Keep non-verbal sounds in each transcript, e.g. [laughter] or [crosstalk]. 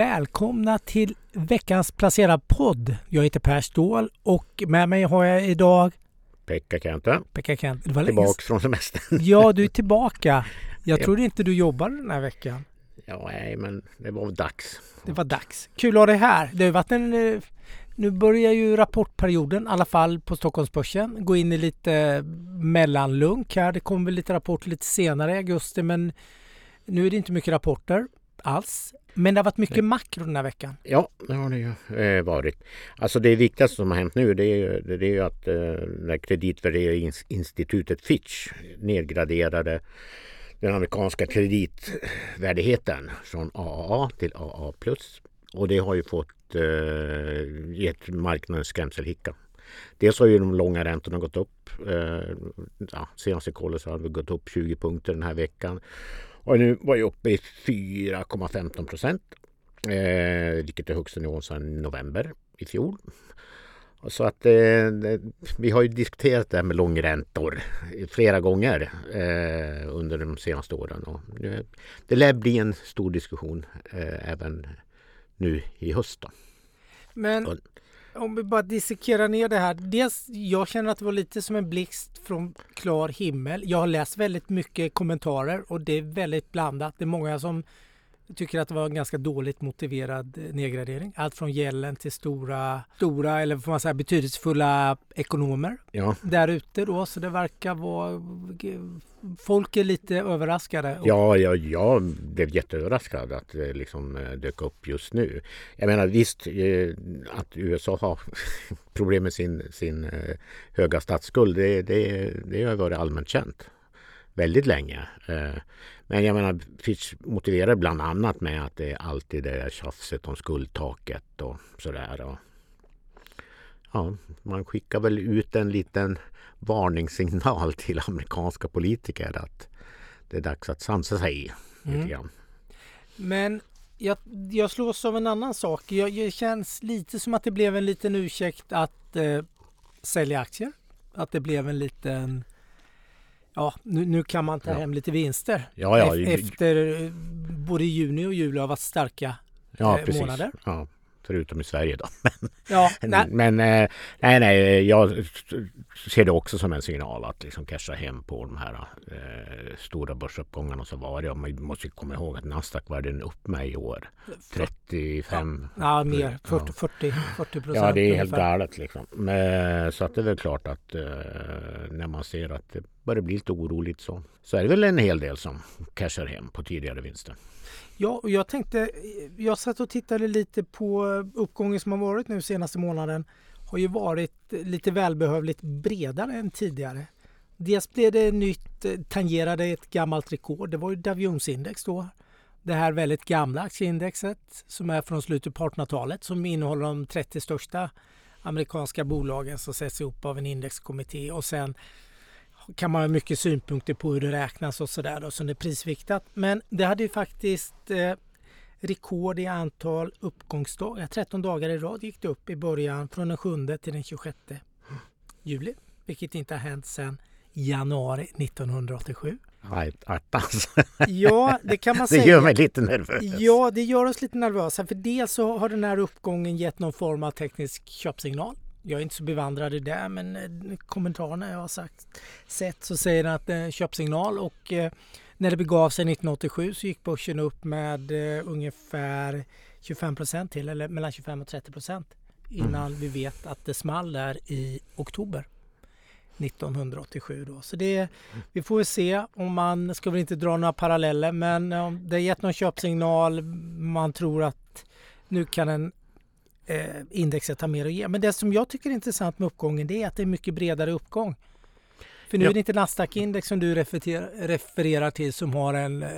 Välkomna till veckans placerad podd. Jag heter Per Ståhl och med mig har jag idag Pekka Kenta. Pekka Kent. Det var länge Tillbaks från semestern. [laughs] Ja, du är tillbaka. Jag Ja. trodde inte du jobbade den här veckan. Ja, nej, men det var dags. Det var dags. Kul att ha dig här. Det har varit en... eh, Nu börjar ju rapportperioden, i alla fall på Stockholmsbörsen, gå in i lite mellanlunk här. Det kommer väl lite rapporter lite senare i augusti men nu är det inte mycket rapporter alls. Men det har varit mycket makro den här veckan. Ja, det har det ju eh, varit. Alltså det viktigaste som har hänt nu det är ju, det är ju att eh, när kreditvärderingsinstitutet Fitch nedgraderade den amerikanska kreditvärdigheten från AAA till AA+. Och det har ju fått eh, gett marknaden skrämselhicka. Dels har ju de långa räntorna gått upp. Eh, ja, senaste kollet så har det gått upp 20 punkter den här veckan. Och nu var jag uppe i 4,15 procent. Eh, vilket är högsta nivån sedan november i fjol. Så att eh, vi har ju diskuterat det här med långräntor flera gånger eh, under de senaste åren. Och nu, det lär bli en stor diskussion eh, även nu i höst. Då. Men om vi bara dissekerar ner det här. Dels, jag känner att det var lite som en blixt från klar himmel. Jag har läst väldigt mycket kommentarer och det är väldigt blandat. Det är många som tycker att det var en ganska dåligt motiverad eh, nedgradering. Allt från gällen till stora, stora eller får man säga betydelsefulla ekonomer Ja, där ute då. Så det verkar vara... Folk är lite överraskade. Ja, ja, jag blev jätteöverraskad att det liksom eh, dök upp just nu. Jag menar visst eh, att USA har [laughs] problem med sin, sin höga statsskuld. Det, det, det har varit allmänt känt väldigt länge. Men jag menar Fitch motiverar bland annat med att det är alltid det där tjafset om skuldtaket och sådär. Och, ja, man skickar väl ut en liten varningssignal [laughs] till amerikanska politiker att det är dags att sansa sig lite Mm. grann. Men jag, jag slås av en annan sak. Jag, det känns lite som att det blev en liten ursäkt att eh, sälja aktier. Att det blev en liten... Ja, nu, nu kan man ta Ja. hem lite vinster. Ja, ja, Ef- Efter eh, både juni och juli har varit starka. ja eh, månader. Ja, förutom i Sverige då. [laughs] Ja, nej, Men eh, nej, nej, jag ser det också som en signal att liksom casha hem på de här eh, stora börsuppgångarna som varit. Och man måste ju komma ihåg att Nasdaq var den upp med i år. 35. ja, mer. Ja. 40, 40, 40 procent. Ja, det är helt galet liksom. Men, så att det är väl klart att eh, när man ser att det börjar bli lite oroligt så, så är det väl en hel del som cashar hem på tidigare vinster. Ja, och jag tänkte, eh, jag satt och tittade lite på uppgången som har varit nu senaste månaden. Har ju varit eh, lite välbehövligt bredare än tidigare. Dels blev det nytt, eh, tangerade ett gammalt rekord. Det var ju Dow Jones-index då. Det här väldigt gamla aktieindexet som är från slutet på 1800-talet som innehåller de 30 största amerikanska bolagen som sätts ihop av en indexkommitté och sen kan man ha mycket synpunkter på hur det räknas och sådär då, som det är prisviktat. Men det hade ju faktiskt eh, rekord i antal uppgångsdagar. 13 dagar i rad gick det upp i början från den 7 till den 26 juli. Vilket inte har hänt sedan januari 1987. Nej, attans. Ja, det kan man [laughs] Det säga. gör mig lite nervös. Ja, det gör oss lite nervösa. För dels så har den här uppgången gett någon form av teknisk köpsignal. Jag är inte så bevandrad i det, men eh, kommentarerna jag har sagt, sett så säger den att det är en köpsignal och eh, när det begav sig 1987 så gick börsen upp med eh, ungefär 25 procent till, eller mellan 25 och 30 procent innan vi vet att det small där i oktober 1987 då. Så det, vi får väl se om man, ska väl inte dra några paralleller, men om det har gett någon köpsignal, man tror att nu kan en eh, indexet ha mer att ge. Men det som jag tycker är intressant med uppgången det är att det är mycket bredare uppgång. För nu Ja. är det inte Nasdaq-index som du refererar, refererar till som har en eh,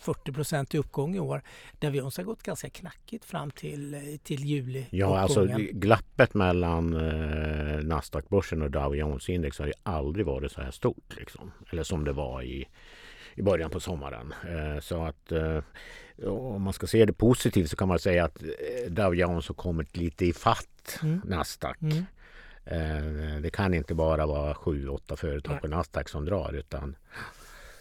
40 i uppgång i år. Dow Jones har gått ganska knackigt fram till, eh, till juli. Ja, alltså glappet mellan eh, Nasdaq-börsen och Dow Jones-index har ju aldrig varit så här stort. Liksom. Eller som det var i, i början på sommaren. Eh, så att eh, om man ska se det positivt så kan man säga att eh, Dow Jones har kommit lite i fatt Mm. Nasdaq. Mm. Det kan inte bara vara sju, åtta företag Nej. på Nasdaq som drar utan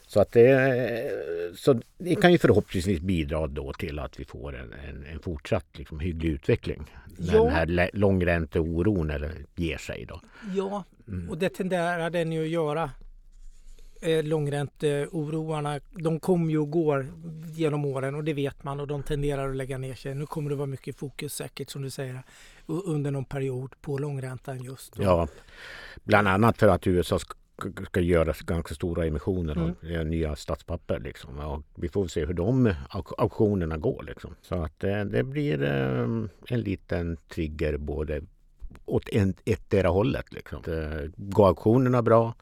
Så, att det, så det kan ju förhoppningsvis bidra då till att vi får en, en, en fortsatt liksom, hygglig utveckling. När Ja. den här långränteoron eller ger sig då. Ja, Mm. och det tenderar den ju att göra. Eh, Långränteoroarna, de kommer ju och går genom åren och det vet man och de tenderar att lägga ner sig. Nu kommer det vara mycket fokus säkert som du säger under någon period på långräntan just. då. Ja, bland annat för att USA ska, göra ganska stora emissioner av Mm. eh, nya statspapper. Liksom. Och vi får se hur de auk- auktionerna går. Liksom. Så att det, det blir eh, en liten trigger både åt en, ettdera hållet. Liksom. Eh, Går auktionerna bra,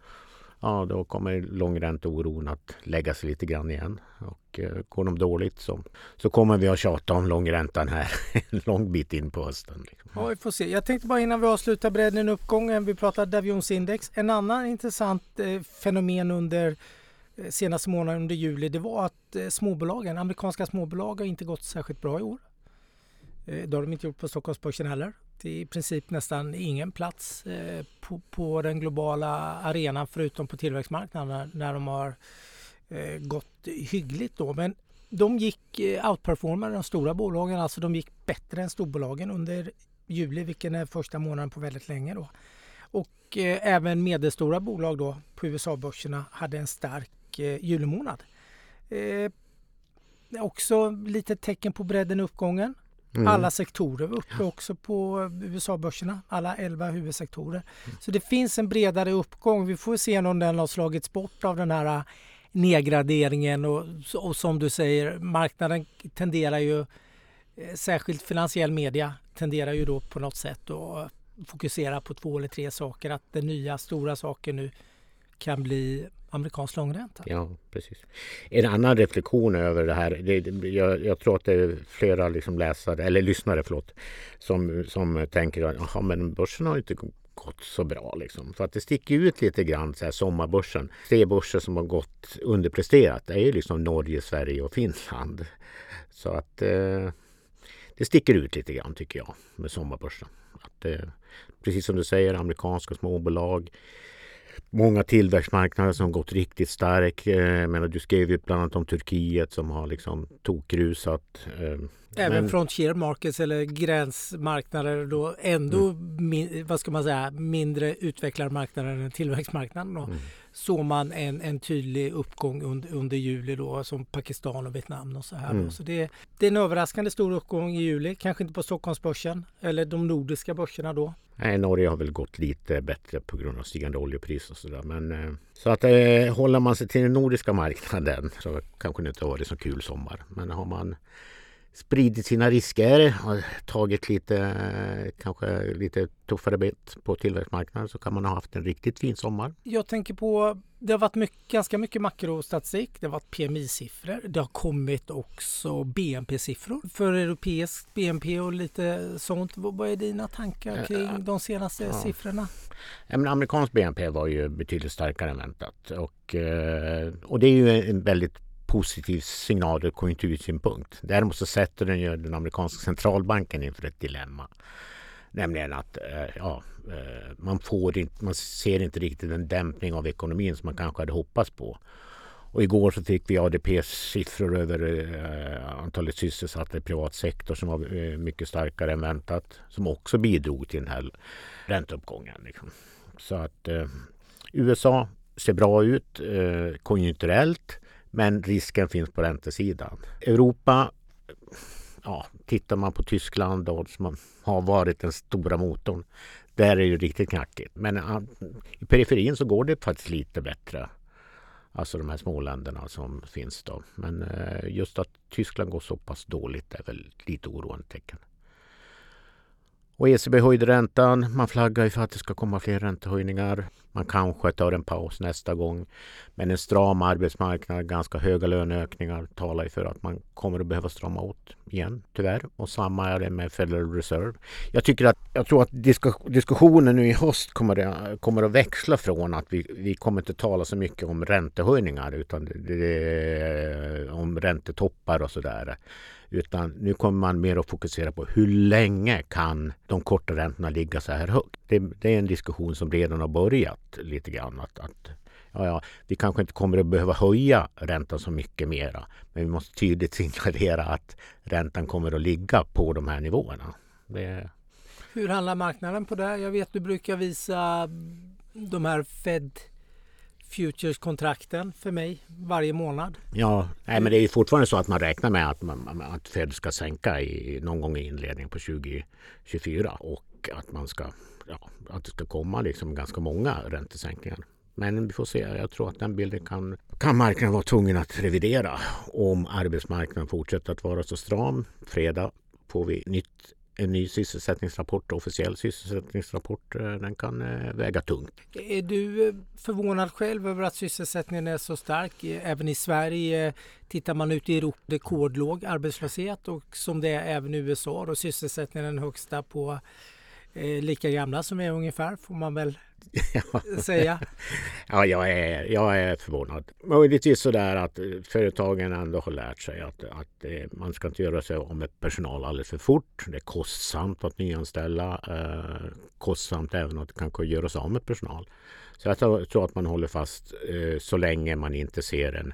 ja då kommer långränteoron att lägga sig lite grann igen. Och eh, går de dåligt så, så kommer vi att tjata om långräntan här [laughs] en lång bit in på hösten. Liksom. Ja, vi får se. Jag tänkte bara innan vi avslutar bredden uppgången. Vi pratar Dow Jones Index. En annan intressant eh, fenomen under eh, senaste månaden under juli det var att eh, småbolagen, amerikanska småbolag har inte gått särskilt bra i år. Eh, det har de inte gjort på Stockholmsbörsen heller. Det är i princip nästan ingen plats eh, på, på den globala arenan förutom på tillväxtmarknaden när de har eh, gått hyggligt då. Men de gick outperformade de stora bolagen, alltså de gick bättre än storbolagen under juli, vilken är första månaden på väldigt länge då. Och eh, även medelstora bolag då på USA-börserna hade en stark eh, julimånad. Eh, också lite tecken på bredden i uppgången. Mm. Alla sektorer var uppe också på USA-börserna, alla 11 huvudsektorer. Så det finns en bredare uppgång. Vi får se om den har slagits bort av den här äh, nedgraderingen och, och som du säger, marknaden tenderar ju, eh, särskilt finansiell media, tenderar ju då på något sätt att fokusera på två eller tre saker. Att den nya stora saken nu kan bli amerikansk långränta. Ja, precis. En annan reflektion över det här. Det, jag, jag tror att det är flera liksom läsare, eller lyssnare förlåt, som, som tänker att men börsen har inte gått så bra. Liksom. För att det sticker ut lite grann, så här, sommarbörsen. Tre börser som har gått underpresterat det är ju liksom Norge, Sverige och Finland. Så att eh, det sticker ut lite grann tycker jag med sommarbörsen. Att, eh, precis som du säger, amerikanska småbolag många tillväxtmarknader som gått riktigt starkt. Eh, menar, du skrev ju bland annat om Turkiet som har liksom tokrusat. eh, Även men- frontier markets eller gränsmarknader då ändå min, vad ska man säga, mindre utvecklade marknader än tillväxtmarknaden. Då. Mm. Såg man en, en tydlig uppgång under, under juli då som Pakistan och Vietnam och så här. Mm. Så det, det är en överraskande stor uppgång i juli, kanske inte på Stockholmsbörsen eller de nordiska börserna då. Nej, Norge har väl gått lite bättre på grund av stigande oljepris och sådär. Men eh, så att eh, håller man sig till den nordiska marknaden så kanske det inte har varit så kul sommar. Men har man spridit sina risker och tagit lite, eh, kanske lite tuffare bet på tillväxtmarknaden så kan man ha haft en riktigt fin sommar. Jag tänker på, det har varit mycket, ganska mycket makrostatistik. Det har varit PMI-siffror. Det har kommit också BNP-siffror för europeisk BNP och lite sånt. Vad är dina tankar kring de senaste Ja. siffrorna? Ja, men amerikansk BNP var ju betydligt starkare än väntat. Och, eh, och det är ju en väldigt positiv signal ur konjunktursynpunkt. Däremot så sätter den ju den amerikanska centralbanken inför ett dilemma. Nämligen att eh, ja, eh, man, får inte, man ser inte riktigt en dämpning av ekonomin som man kanske hade hoppats på. Och igår så fick vi ADP-siffror över eh, antalet sysselsatta i privat sektor som var eh, mycket starkare än väntat. Som också bidrog till den här ränteuppgången. Liksom. Så att eh, USA ser bra ut eh, konjunkturellt men risken finns på räntesidan. Europa, ja, tittar man på Tyskland då, som har varit den stora motorn, där är det ju riktigt knackigt. Men i periferin så går det faktiskt lite bättre. Alltså de här småländerna som finns då. Men eh, just att Tyskland går så pass dåligt är väl lite oroande tecken. Och ECB höjde räntan. Man flaggar ju för att det ska komma fler räntehöjningar. Man kanske tar en paus nästa gång. Men en stram arbetsmarknad, ganska höga löneökningar talar ju för att man kommer att behöva strama åt igen, tyvärr. Och samma är det med Federal Reserve. Jag tycker att, jag tror att diskussionen nu i höst kommer, det, kommer att växla från att vi, vi kommer inte tala så mycket om räntehöjningar utan det, det, om räntetoppar och sådär. Utan nu kommer man mer att fokusera på hur länge kan de korta räntorna ligga så här högt? Det, det är en diskussion som redan har börjat lite grann. Att, att ja, ja, vi kanske inte kommer att behöva höja räntan så mycket mera. Men vi måste tydligt [laughs] signalera att räntan kommer att ligga på de här nivåerna. Det... Hur handlar marknaden på det? Jag vet du brukar visa de här Fed Futures-kontrakten för mig varje månad. Ja, nej, men det är fortfarande så att man räknar med att, man, att Fed ska sänka i, någon gång i inledningen på 2024 och att, man ska, ja, att det ska komma liksom ganska många räntesänkningar. Men vi får se. Jag tror att den bilden kan, kan marknaden vara tvungen att revidera om arbetsmarknaden fortsätter att vara så stram. Fredag får vi nytt en ny sysselsättningsrapport, officiell sysselsättningsrapport, eh, den kan eh, väga tungt. Är du eh, förvånad själv över att sysselsättningen är så stark? Även i Sverige tittar man ut i Europa, rekordlåg arbetslöshet och som det är även i USA och sysselsättningen är den högsta på lika gamla som är ungefär får man väl säga. [laughs] ja, jag är, jag är förvånad. Möjligtvis så där att företagen ändå har lärt sig att, att eh, man ska inte göra sig av med personal alldeles för fort. Det är kostsamt att nyanställa. Eh, kostsamt även att kanske göra sig av med personal. Så jag tror att man håller fast eh, så länge man inte ser en,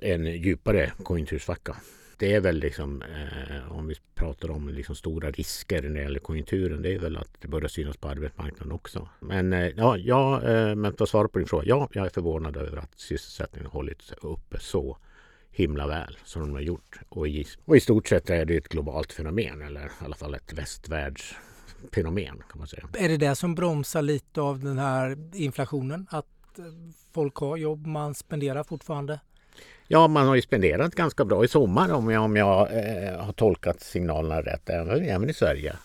en djupare konjunktursvacka det är väl liksom, eh, om vi pratar om liksom stora risker när det gäller konjunkturen, det är väl att det börjar synas på arbetsmarknaden också. Men eh, ja, ja eh, men för att svara på din fråga, ja, jag är förvånad över att sysselsättningen hållits uppe så himla väl som de har gjort. Och i, och i stort sett är det ett globalt fenomen, eller i alla fall ett västvärldsfenomen kan man säga. Är det det som bromsar lite av den här inflationen? Att eh, folk har jobb, man spenderar fortfarande? Ja, man har ju spenderat ganska bra i sommar om jag, om jag eh, har tolkat signalerna rätt, även, även i Sverige.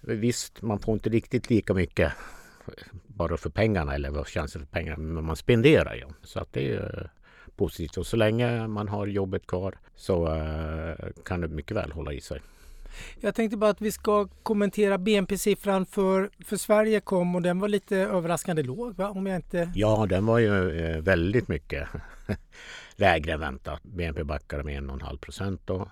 Visst, man får inte riktigt lika mycket bara för pengarna eller vad känns det för pengarna, men man spenderar ju. Så att det är eh, positivt. Och så länge man har jobbet kvar så eh, kan det mycket väl hålla i sig. Jag tänkte bara att vi ska kommentera BNP-siffran för, för Sverige kom och den var lite överraskande låg va? Om jag inte... Ja, den var ju eh, väldigt mycket [laughs] lägre än väntat. BNP backade med 1,5 procent. Och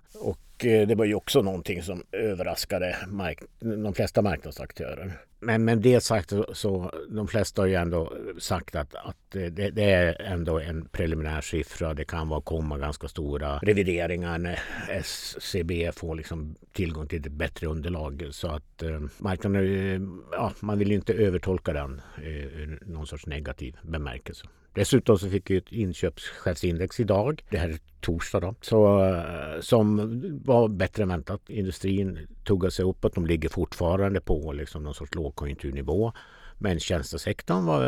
Eh, det var ju också någonting som överraskade mark de flesta marknadsaktörer. Men med det sagt så, så de flesta har ju ändå sagt att, att det, det, är ändå en preliminär siffra. Det kan vara komma ganska stora revideringar när SCB får liksom tillgång till ett bättre underlag. Så att eh, marknaden, ja, man vill ju inte övertolka den eh, i någon sorts negativ bemärkelse. Dessutom så fick vi ett inköpschefsindex idag. Det här är torsdag då. Så, eh, som var bättre än väntat. Industrin tuggade sig uppåt. De ligger fortfarande på liksom någon sorts lågkonjunkturnivå. Men tjänstesektorn var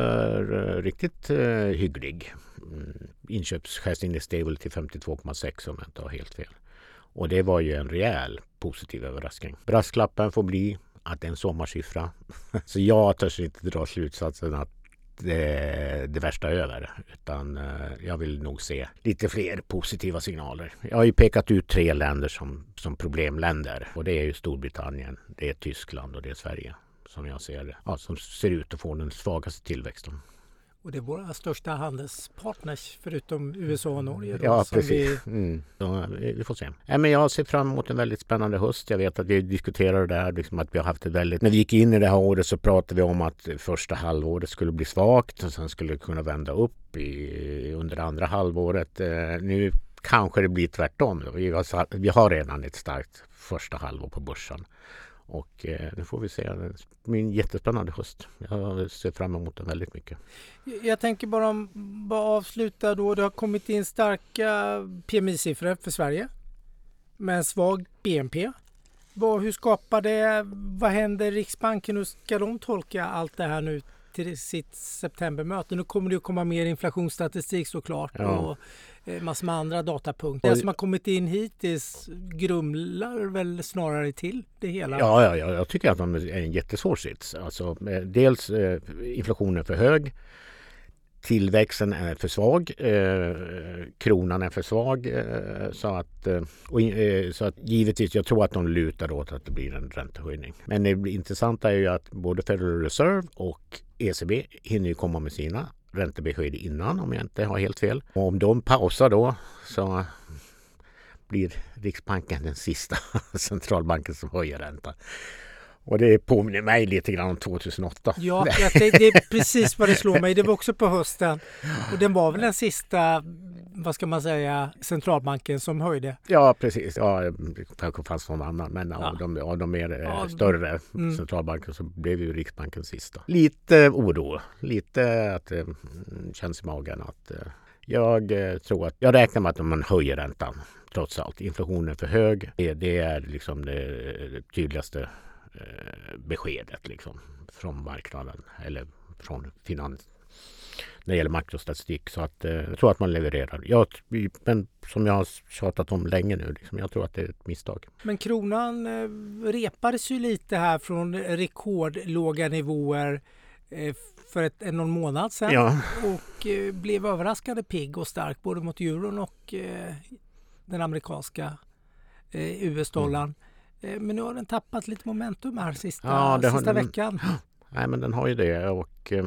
eh, riktigt eh, hygglig. Mm, inköpschefsindex steg väl till 52,6 om jag inte har helt fel. Och det var ju en rejäl positiv överraskning. Brasklappen får bli att det är en sommarsiffra. [laughs] Så jag törs inte dra slutsatsen att det, det värsta över. Utan eh, jag vill nog se lite fler positiva signaler. Jag har ju pekat ut tre länder som, som problemländer. Och det är ju Storbritannien, det är Tyskland och det är Sverige. Som jag ser det. Ja, som ser ut att få den svagaste tillväxten. Och det är våra största handelspartners förutom USA och Norge. Då, ja, precis. Vi... Mm. Så, vi får se. Ja, men jag ser fram emot en väldigt spännande höst. Jag vet att vi diskuterade det här, liksom att vi har haft ett väldigt... När vi gick in i det här året så pratade vi om att första halvåret skulle bli svagt och sen skulle det kunna vända upp i, under andra halvåret. Eh, nu kanske det blir tvärtom. Vi har, vi har redan ett starkt första halvår på börsen. Och eh, nu får vi se. Det blir en jättespännande höst. Jag ser fram emot den väldigt mycket. Jag tänker bara, bara avsluta då. Det har kommit in starka PMI-siffror för Sverige med en svag BNP. Vad, hur skapar det? Vad händer i Riksbanken? Hur ska de tolka allt det här nu till sitt septembermöte? Nu kommer det att komma mer inflationsstatistik såklart. Ja. Och massor med andra datapunkter. Det som har kommit in hittills grumlar väl snarare till det hela? Ja, ja, ja jag tycker att de är en jättesvår sits. Alltså, eh, dels eh, inflationen är för hög. Tillväxten är för svag, eh, kronan är för svag. Eh, så, att, eh, och, så att givetvis, jag tror att de lutar åt att det blir en räntehöjning. Men det intressanta är ju att både Federal Reserve och ECB hinner ju komma med sina räntebesked innan om jag inte har helt fel. Och om de pausar då så blir Riksbanken den sista [laughs] centralbanken som höjer räntan. Och det påminner mig lite grann om 2008. Ja, [laughs] det, det är precis vad det slår mig. Det var också på hösten. Och den var väl den sista, vad ska man säga, centralbanken som höjde? Ja, precis. Ja, det kanske fanns någon annan. Men ja. av, de, av de mer eh, ja. större mm. centralbankerna så blev ju Riksbanken sista. Lite oro. Lite att det eh, känns i magen att eh, jag tror att jag räknar med att om man höjer räntan trots allt. Inflationen är för hög. Det, det är liksom det tydligaste eh, beskedet liksom, från marknaden eller från finans när det gäller makrostatistik. Så att, eh, jag tror att man levererar. Jag, men som jag har tjatat om länge nu, liksom, jag tror att det är ett misstag. Men kronan eh, repades ju lite här från rekordlåga nivåer eh, för ett, någon månad sedan ja. och eh, blev överraskande pigg och stark både mot euron och eh, den amerikanska eh, US-dollarn. Mm. Eh, men nu har den tappat lite momentum här sista, ja, sista har, veckan. Nej men den har ju det och eh,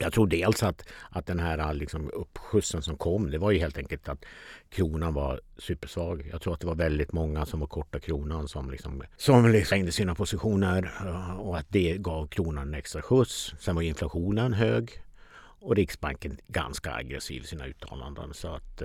jag tror dels att, att den här liksom, uppskjutsen som kom, det var ju helt enkelt att kronan var supersvag. Jag tror att det var väldigt många som var korta kronan som liksom, som liksom sina positioner eh, och att det gav kronan en extra skjuts. Sen var inflationen hög och Riksbanken ganska aggressiv i sina uttalanden. Så att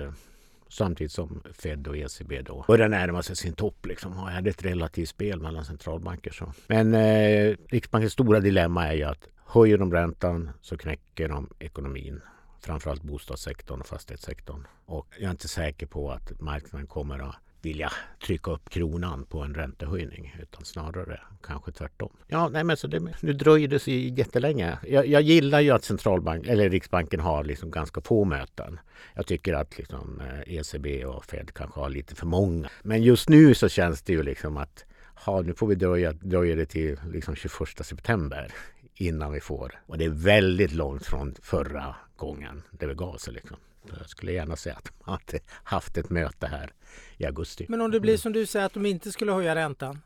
Samtidigt som Fed och ECB då börjar närma sig sin topp liksom, och är ett relativt spel mellan centralbanker. Så. Men eh, Riksbankens stora dilemma är ju att höjer de räntan så knäcker de ekonomin framförallt bostadssektorn och fastighetssektorn. Och jag är inte säker på att marknaden kommer att vilja trycka upp kronan på en räntehöjning utan snarare kanske tvärtom. Ja, nej men så det, nu dröjer det sig jättelänge. Jag, jag gillar ju att centralbank, eller Riksbanken har liksom ganska få möten. Jag tycker att liksom eh, ECB och Fed kanske har lite för många. Men just nu så känns det ju liksom att ha, nu får vi dröja, dröja det till liksom 21 september innan vi får. Och det är väldigt långt från förra gången det begav sig. Liksom. Jag skulle gärna säga att man hade haft ett möte här i augusti. Men om det blir som du säger att de inte skulle höja räntan.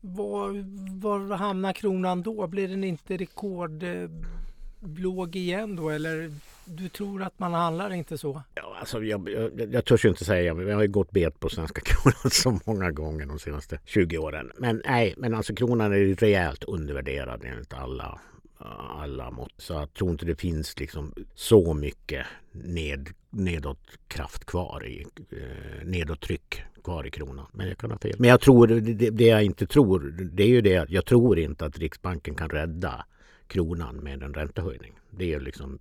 Var, var hamnar kronan då? Blir den inte rekordlåg igen då eller du tror att man handlar inte så? Ja, alltså jag, jag, jag törs ju inte säga, jag har ju gått bet på svenska [laughs] kronan så många gånger de senaste 20 åren. Men nej, men alltså kronan är rejält undervärderad enligt alla alla mått. Så jag tror inte det finns liksom så mycket ned, nedåtkraft kvar i eh, nedåttryck kvar i kronan. Men jag kan ha fel. Men jag tror, det, det jag inte tror, det är ju det att jag tror inte att Riksbanken kan rädda kronan med en räntehöjning. Det är liksom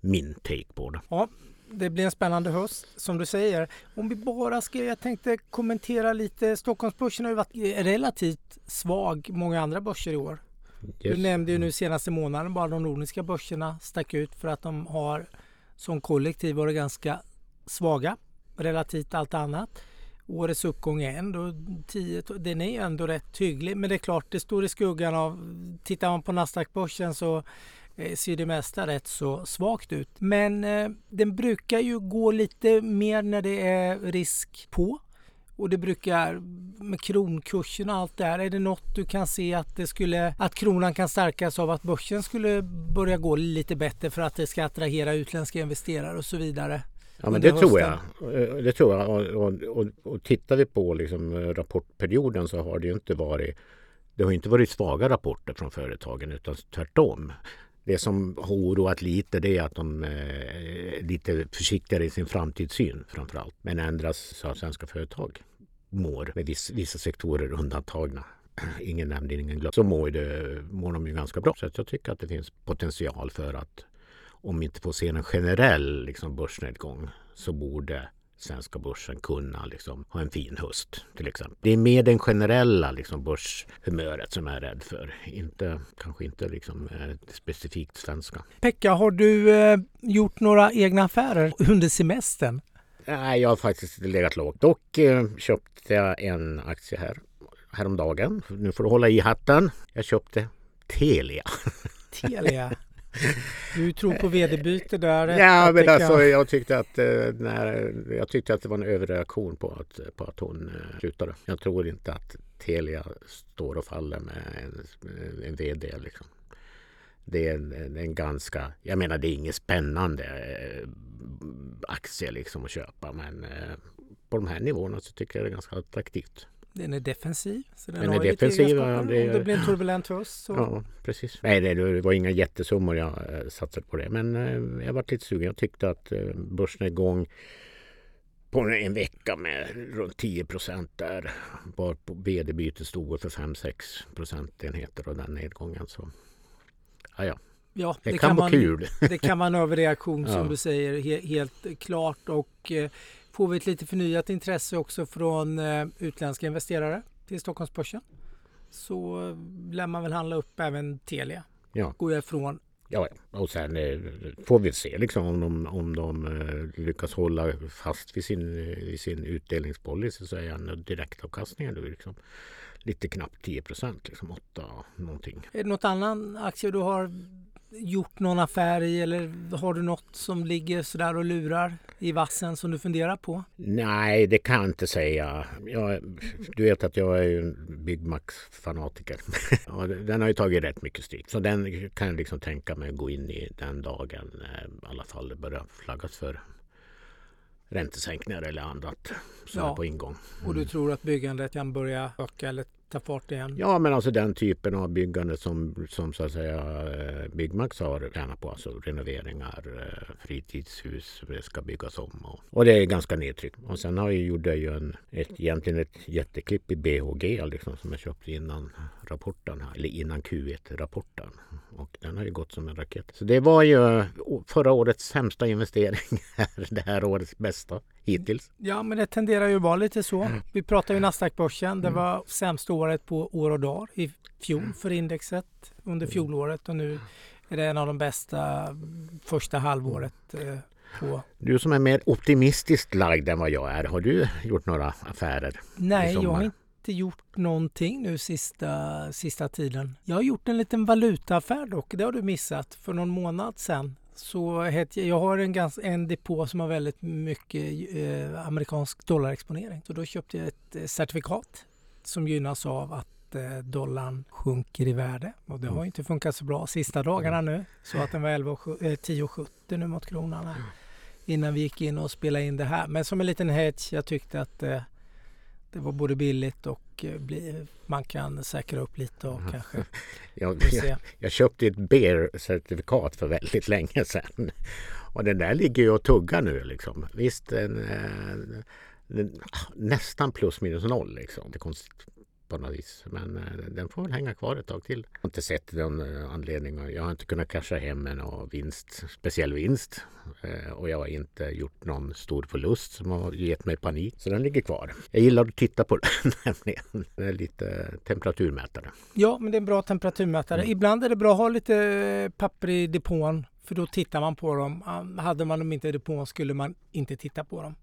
min take på det. Ja, det blir en spännande höst som du säger. Om vi bara ska, jag tänkte kommentera lite. Stockholmsbörsen har ju varit relativt svag många andra börser i år. Yes. Du nämnde ju nu senaste månaden bara de nordiska börserna stack ut för att de har som kollektiv varit ganska svaga relativt allt annat. Årets uppgång är ändå 10, den är ändå rätt hygglig men det är klart det står i skuggan av, tittar man på Nasdaq-börsen så eh, ser det mesta rätt så svagt ut. Men eh, den brukar ju gå lite mer när det är risk på. Och det brukar med kronkursen och allt det här. Är det något du kan se att det skulle att kronan kan stärkas av att börsen skulle börja gå lite bättre för att det ska attrahera utländska investerare och så vidare? Ja men det tror jag. Eh, det tror jag. Och, och, och, och tittar vi på liksom rapportperioden så har det ju inte varit det har inte varit svaga rapporter från företagen utan tvärtom. Det som har oroat lite det är att de är lite försiktigare i sin framtidssyn framför allt. Men ändras så att svenska företag mår, med viss, vissa sektorer undantagna, [clears throat] ingen nämnd, ingen glömd, så mår, det, mår de ju ganska bra. Så jag tycker att det finns potential för att om vi inte får se en generell liksom, börsnedgång så borde svenska börsen kunna liksom, ha en fin höst till exempel. Det är mer den generella liksom, börshumöret som jag är rädd för. Inte, kanske inte liksom, eh, specifikt svenska. Pekka, har du eh, gjort några egna affärer under semestern? Nej, jag har faktiskt legat lågt. Dock eh, köpte jag en aktie här häromdagen. Nu får du hålla i hatten. Jag köpte Telia. [laughs] Telia? Du tror på vd-byte där? Ja, men alltså, jag, tyckte att, eh, när, jag tyckte att det var en överreaktion på att, på att hon eh, slutade. Jag tror inte att Telia står och faller med en, en vd. Liksom. Det är en, en, ganska, jag menar det är inget spännande eh, aktie liksom att köpa men på de här nivåerna så tycker jag det är ganska attraktivt. Den är defensiv. Så den, Den är defensiv, ja, det- Om det blir en turbulent höst så... Ja, precis. Nej, det, det var inga jättesummor jag eh, satsade på det. Men eh, jag var lite sugen. Jag tyckte att eh, igång på en vecka med runt 10 procent där. Bara på vd-bytet stod för 5-6 procentenheter och den nedgången. Så ja, ja. Ja, det, kan, vara man, kul. Det kan vara en överreaktion som Ja. du säger, he, helt klart. Och får vi ett lite förnyat intresse också från eh, utländska investerare till Stockholmsbörsen så eh, lär man väl handla upp även Telia. Ja. Går jag ifrån. Ja, och sen eh, får vi se liksom, om de, om de lyckas hålla fast vid sin, vid sin utdelningspolicy så är en direktavkastningen då liksom lite knappt 10 procent, liksom 8 någonting. Är det något annan aktie du har gjort någon affär i eller har du något som ligger sådär och lurar i vassen som du funderar på? Nej, det kan jag inte säga. Jag, du vet att jag är ju en Big Max-fanatiker. [laughs] Den har ju tagit rätt mycket stryk. Så den kan jag liksom tänka mig att gå in i den dagen eh, i alla fall det börjar flaggas för räntesänkningar eller annat som Ja. på ingång. Och du tror att byggandet kan börja öka eller ta fart igen? Ja, men alltså den typen av byggande som, som så att säga eh, Byggmax har tjänat på. Alltså renoveringar, eh, fritidshus det ska byggas om. Och, och det är ganska nedtryckt. Och sen har jag, jag ju en, ett, egentligen ett jätteklipp i BHG liksom, som jag köpte innan rapporten, här, eller innan Q1-rapporten. Och den har ju gått som en raket. Så det var ju förra årets sämsta investering. [laughs] det här årets bästa hittills. Ja, men det tenderar ju att vara lite så. Mm. Vi pratar ju Nasdaq-börsen. Det var sämsta året på år och dag i fjol för indexet under fjolåret och nu är det en av de bästa första halvåret eh, på. Du som är mer optimistiskt lagd än vad jag är, har du gjort några affärer? Nej, jag har inte gjort någonting nu sista, sista tiden. Jag har gjort en liten valutaaffär dock. Det har du missat för någon månad sedan. Så het, jag har en, gans, en depå som har väldigt mycket eh, amerikansk dollarexponering. Så då köpte jag ett eh, certifikat som gynnas av att eh, dollarn sjunker i värde. Och det har ju inte funkat så bra sista dagarna nu. Så att den var 11 och sju- eh, 10,70 nu mot kronan här. Innan vi gick in och spelade in det här. Men som en liten hedge, jag tyckte att eh, det var både billigt och eh, bli, man kan säkra upp lite och kanske [laughs] Jag, jag, jag köpte ett BEAR-certifikat för väldigt länge [laughs] sedan. Och den där ligger ju och tuggar nu liksom. Visst, en, eh, den, nästan plus minus noll liksom. Det är konstigt på något vis. Men eh, den får väl hänga kvar ett tag till. Jag har inte sett någon eh, anledning. Jag har inte kunnat casha hem en och vinst, speciell vinst. Eh, Och jag har inte gjort någon stor förlust som har gett mig panik. Så den ligger kvar. Jag gillar att titta på [laughs] den nämligen. Den är lite temperaturmätare. Ja, men det är en bra temperaturmätare. Mm. Ibland är det bra att ha lite papper i depån för då tittar man på dem. Ah, Hade man dem inte i depån skulle man inte titta på dem.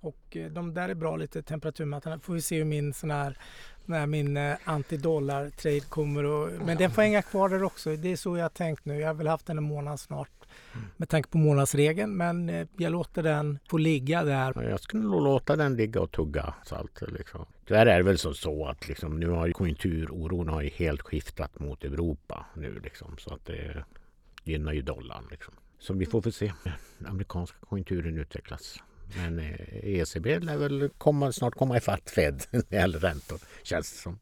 Och eh, de där är bra lite temperaturmätare. Får vi se hur min sån här när min eh, antidollar trade kommer och, men den får hänga kvar där också. Det är så jag tänkt nu. Jag har väl haft den en månad snart med tanke på månadsregeln men eh, jag låter den få ligga där. Ja, Jag skulle nog låta den ligga och tugga salt. Liksom. Tyvärr är det väl så, så att liksom, nu har ju konjunkturoron har ju helt skiftat mot Europa nu. Liksom, så att det gynnar ju dollarn. Liksom. Så vi får väl se hur den amerikanska konjunkturen utvecklas. Men eh, ECB lär väl komma, snart komma ifatt Fed [laughs] när det gäller räntor känns det som.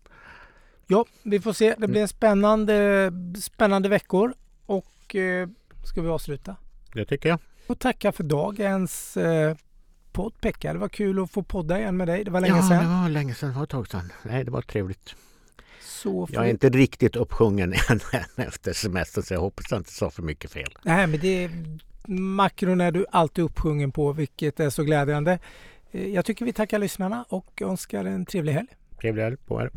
Ja, vi får se. Det blir en spännande, spännande veckor och eh, ska vi avsluta? Det tycker jag. Och tacka för dagens eh, podd Pekka. Det var kul att få podda igen med dig. Det var länge ja, det sedan. var länge sedan. Det var ett tag sedan. Nej, det var trevligt. Så Jag är vi- inte riktigt uppsjungen [laughs] än efter semestern så jag hoppas att jag inte sa för mycket fel. Nej, men det makron är du alltid uppsjungen på, vilket är så glädjande. Eh, jag tycker vi tackar lyssnarna och önskar en trevlig helg. Trevlig helg på er.